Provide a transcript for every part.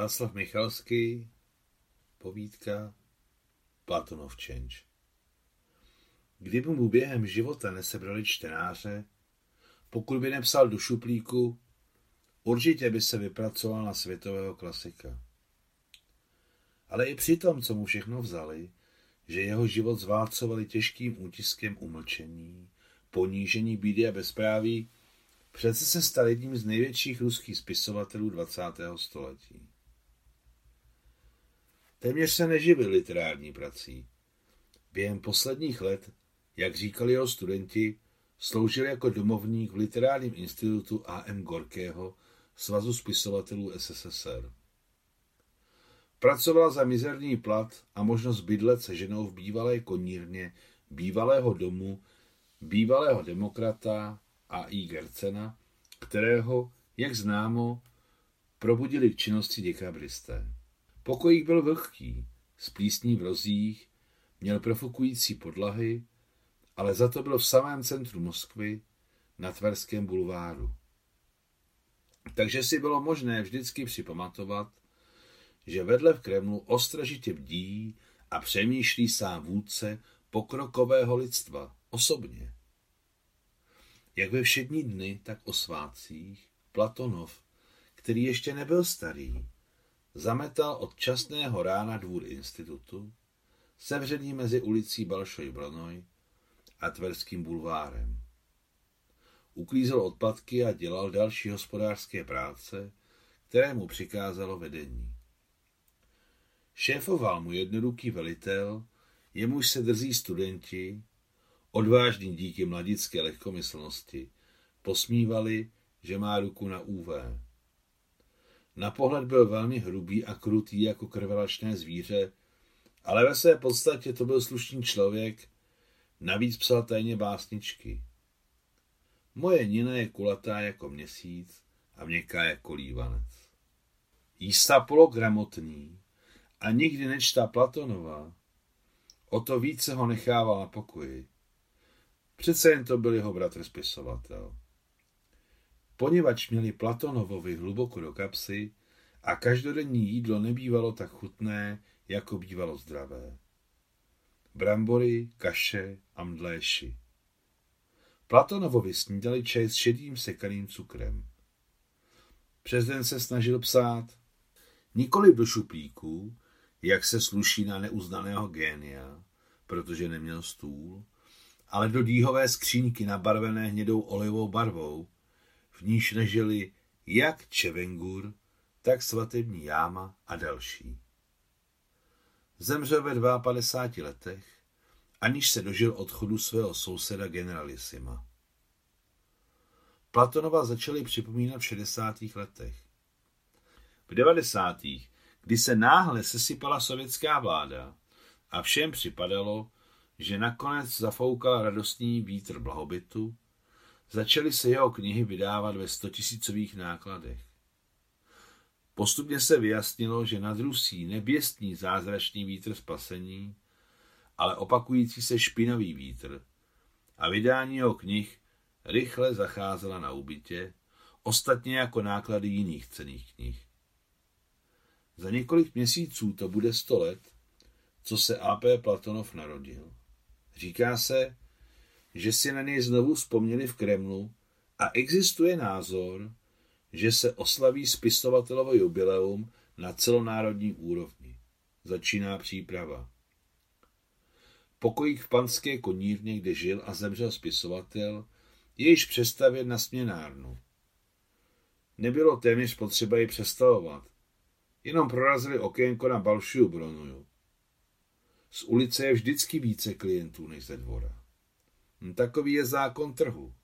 Václav Michalský, povídka Platonov Change. Kdyby mu během života nesebrali čtenáře, pokud by nepsal do šuplíku, určitě by se vypracoval na světového klasika. Ale i při tom, co mu všechno vzali, že jeho život zválcovali těžkým útiskem umlčení, ponížení bídy a bezpráví, přece se stal jedním z největších ruských spisovatelů 20. století. Téměř se neživil literární prací. Během posledních let, jak říkali jeho studenti, sloužil jako domovník v literárním institutu A.M. Gorkého, Svazu spisovatelů SSSR. Pracoval za mizerný plat a možnost bydlet se ženou v bývalé konírně bývalého domu bývalého demokrata A.I. Gercena, kterého, jak známo, probudili k činnosti děkabristé. Pokojík byl vlhký, s plísní v rozích, měl profukující podlahy, ale za to byl v samém centru Moskvy, na Tverském bulváru. Takže si bylo možné vždycky připamatovat, že vedle v Kremlu ostražitě bdí a přemýšlí sám vůdce pokrokového lidstva osobně. Jak ve všední dny, tak o svátcích Platonov, který ještě nebyl starý, Zametal od časného rána dvůr institutu, sevřený mezi ulicí Balšoj Bronoj a Tverským bulvárem. Uklízel odpadky a dělal další hospodářské práce, které mu přikázalo vedení. Šéfoval mu jednoduchý velitel, jemuž se drzí studenti, odvážný díky mladické lehkomyslnosti, posmívali, že má ruku na UV. Na pohled byl velmi hrubý a krutý jako krvelačné zvíře, ale ve své podstatě to byl slušný člověk, navíc psal tajně básničky. Moje Nina je kulatá jako měsíc a měkká jako lívanec. Jísta pologramotný a nikdy nečtá Platonova, o to více ho nechával na pokoji. Přece jen to byl jeho bratr spisovatel. Poněvadž měli Platonovovi hluboko do kapsy a každodenní jídlo nebývalo tak chutné, jako bývalo zdravé. Brambory, kaše a mdléši. Platonovovi snídali čaj s šedým sekaným cukrem. Přes den se snažil psát, nikoli do šuplíků, jak se sluší na neuznaného génia, protože neměl stůl, ale do dýhové skřínky nabarvené hnědou olivou barvou, v níž nežili jak Čevengur, tak svatební jáma a další. Zemřel ve 52 letech, aniž se dožil odchodu svého souseda generalisima. Platonova začali připomínat v 60. letech. V 90. kdy se náhle sesypala sovětská vláda a všem připadalo, že nakonec zafoukal radostný vítr blahobytu, Začaly se jeho knihy vydávat ve stotisícových nákladech. Postupně se vyjasnilo, že nad Rusí neběstní zázračný vítr spasení, ale opakující se špinavý vítr a vydání jeho knih rychle zacházela na úbytě, ostatně jako náklady jiných cených knih. Za několik měsíců to bude sto let, co se A.P. Platonov narodil. Říká se, že si na něj znovu vzpomněli v Kremlu a existuje názor, že se oslaví spisovatelovo jubileum na celonárodní úrovni. Začíná příprava. Pokojík v panské konírně, kde žil a zemřel spisovatel, je již přestavěn na směnárnu. Nebylo téměř potřeba ji přestavovat. Jenom prorazili okénko na Balšiu Bronuju. Z ulice je vždycky více klientů než ze dvora. Hm, takový je zákon trhu.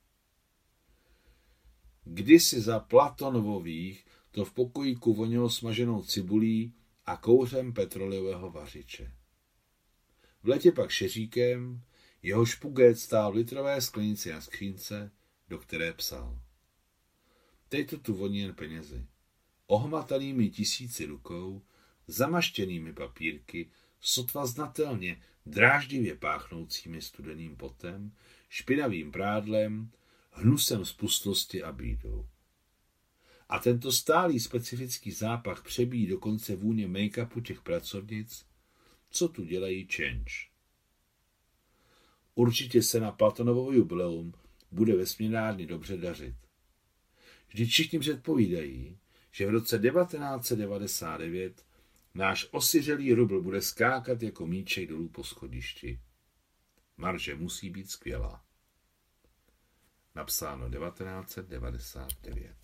Kdysi za Platonových to v pokojíku vonilo smaženou cibulí a kouřem petrolejového vařiče. V letě pak šeříkem, jeho špuget stál v litrové sklenici a skřínce, do které psal. Teď to tu voní jen penězi. Ohmatanými tisíci rukou, zamaštěnými papírky, sotva znatelně, dráždivě páchnoucími studeným potem, špinavým prádlem, hnusem z pustlosti a bídou. A tento stálý specifický zápach přebíjí dokonce vůně make-upu těch pracovnic, co tu dělají change. Určitě se na Platonovo jubileum bude ve směnárně dobře dařit. Vždyť všichni předpovídají, že v roce 1999 náš osiřelý rubl bude skákat jako míček dolů po schodišti. Marže musí být skvělá. Napsáno 1999.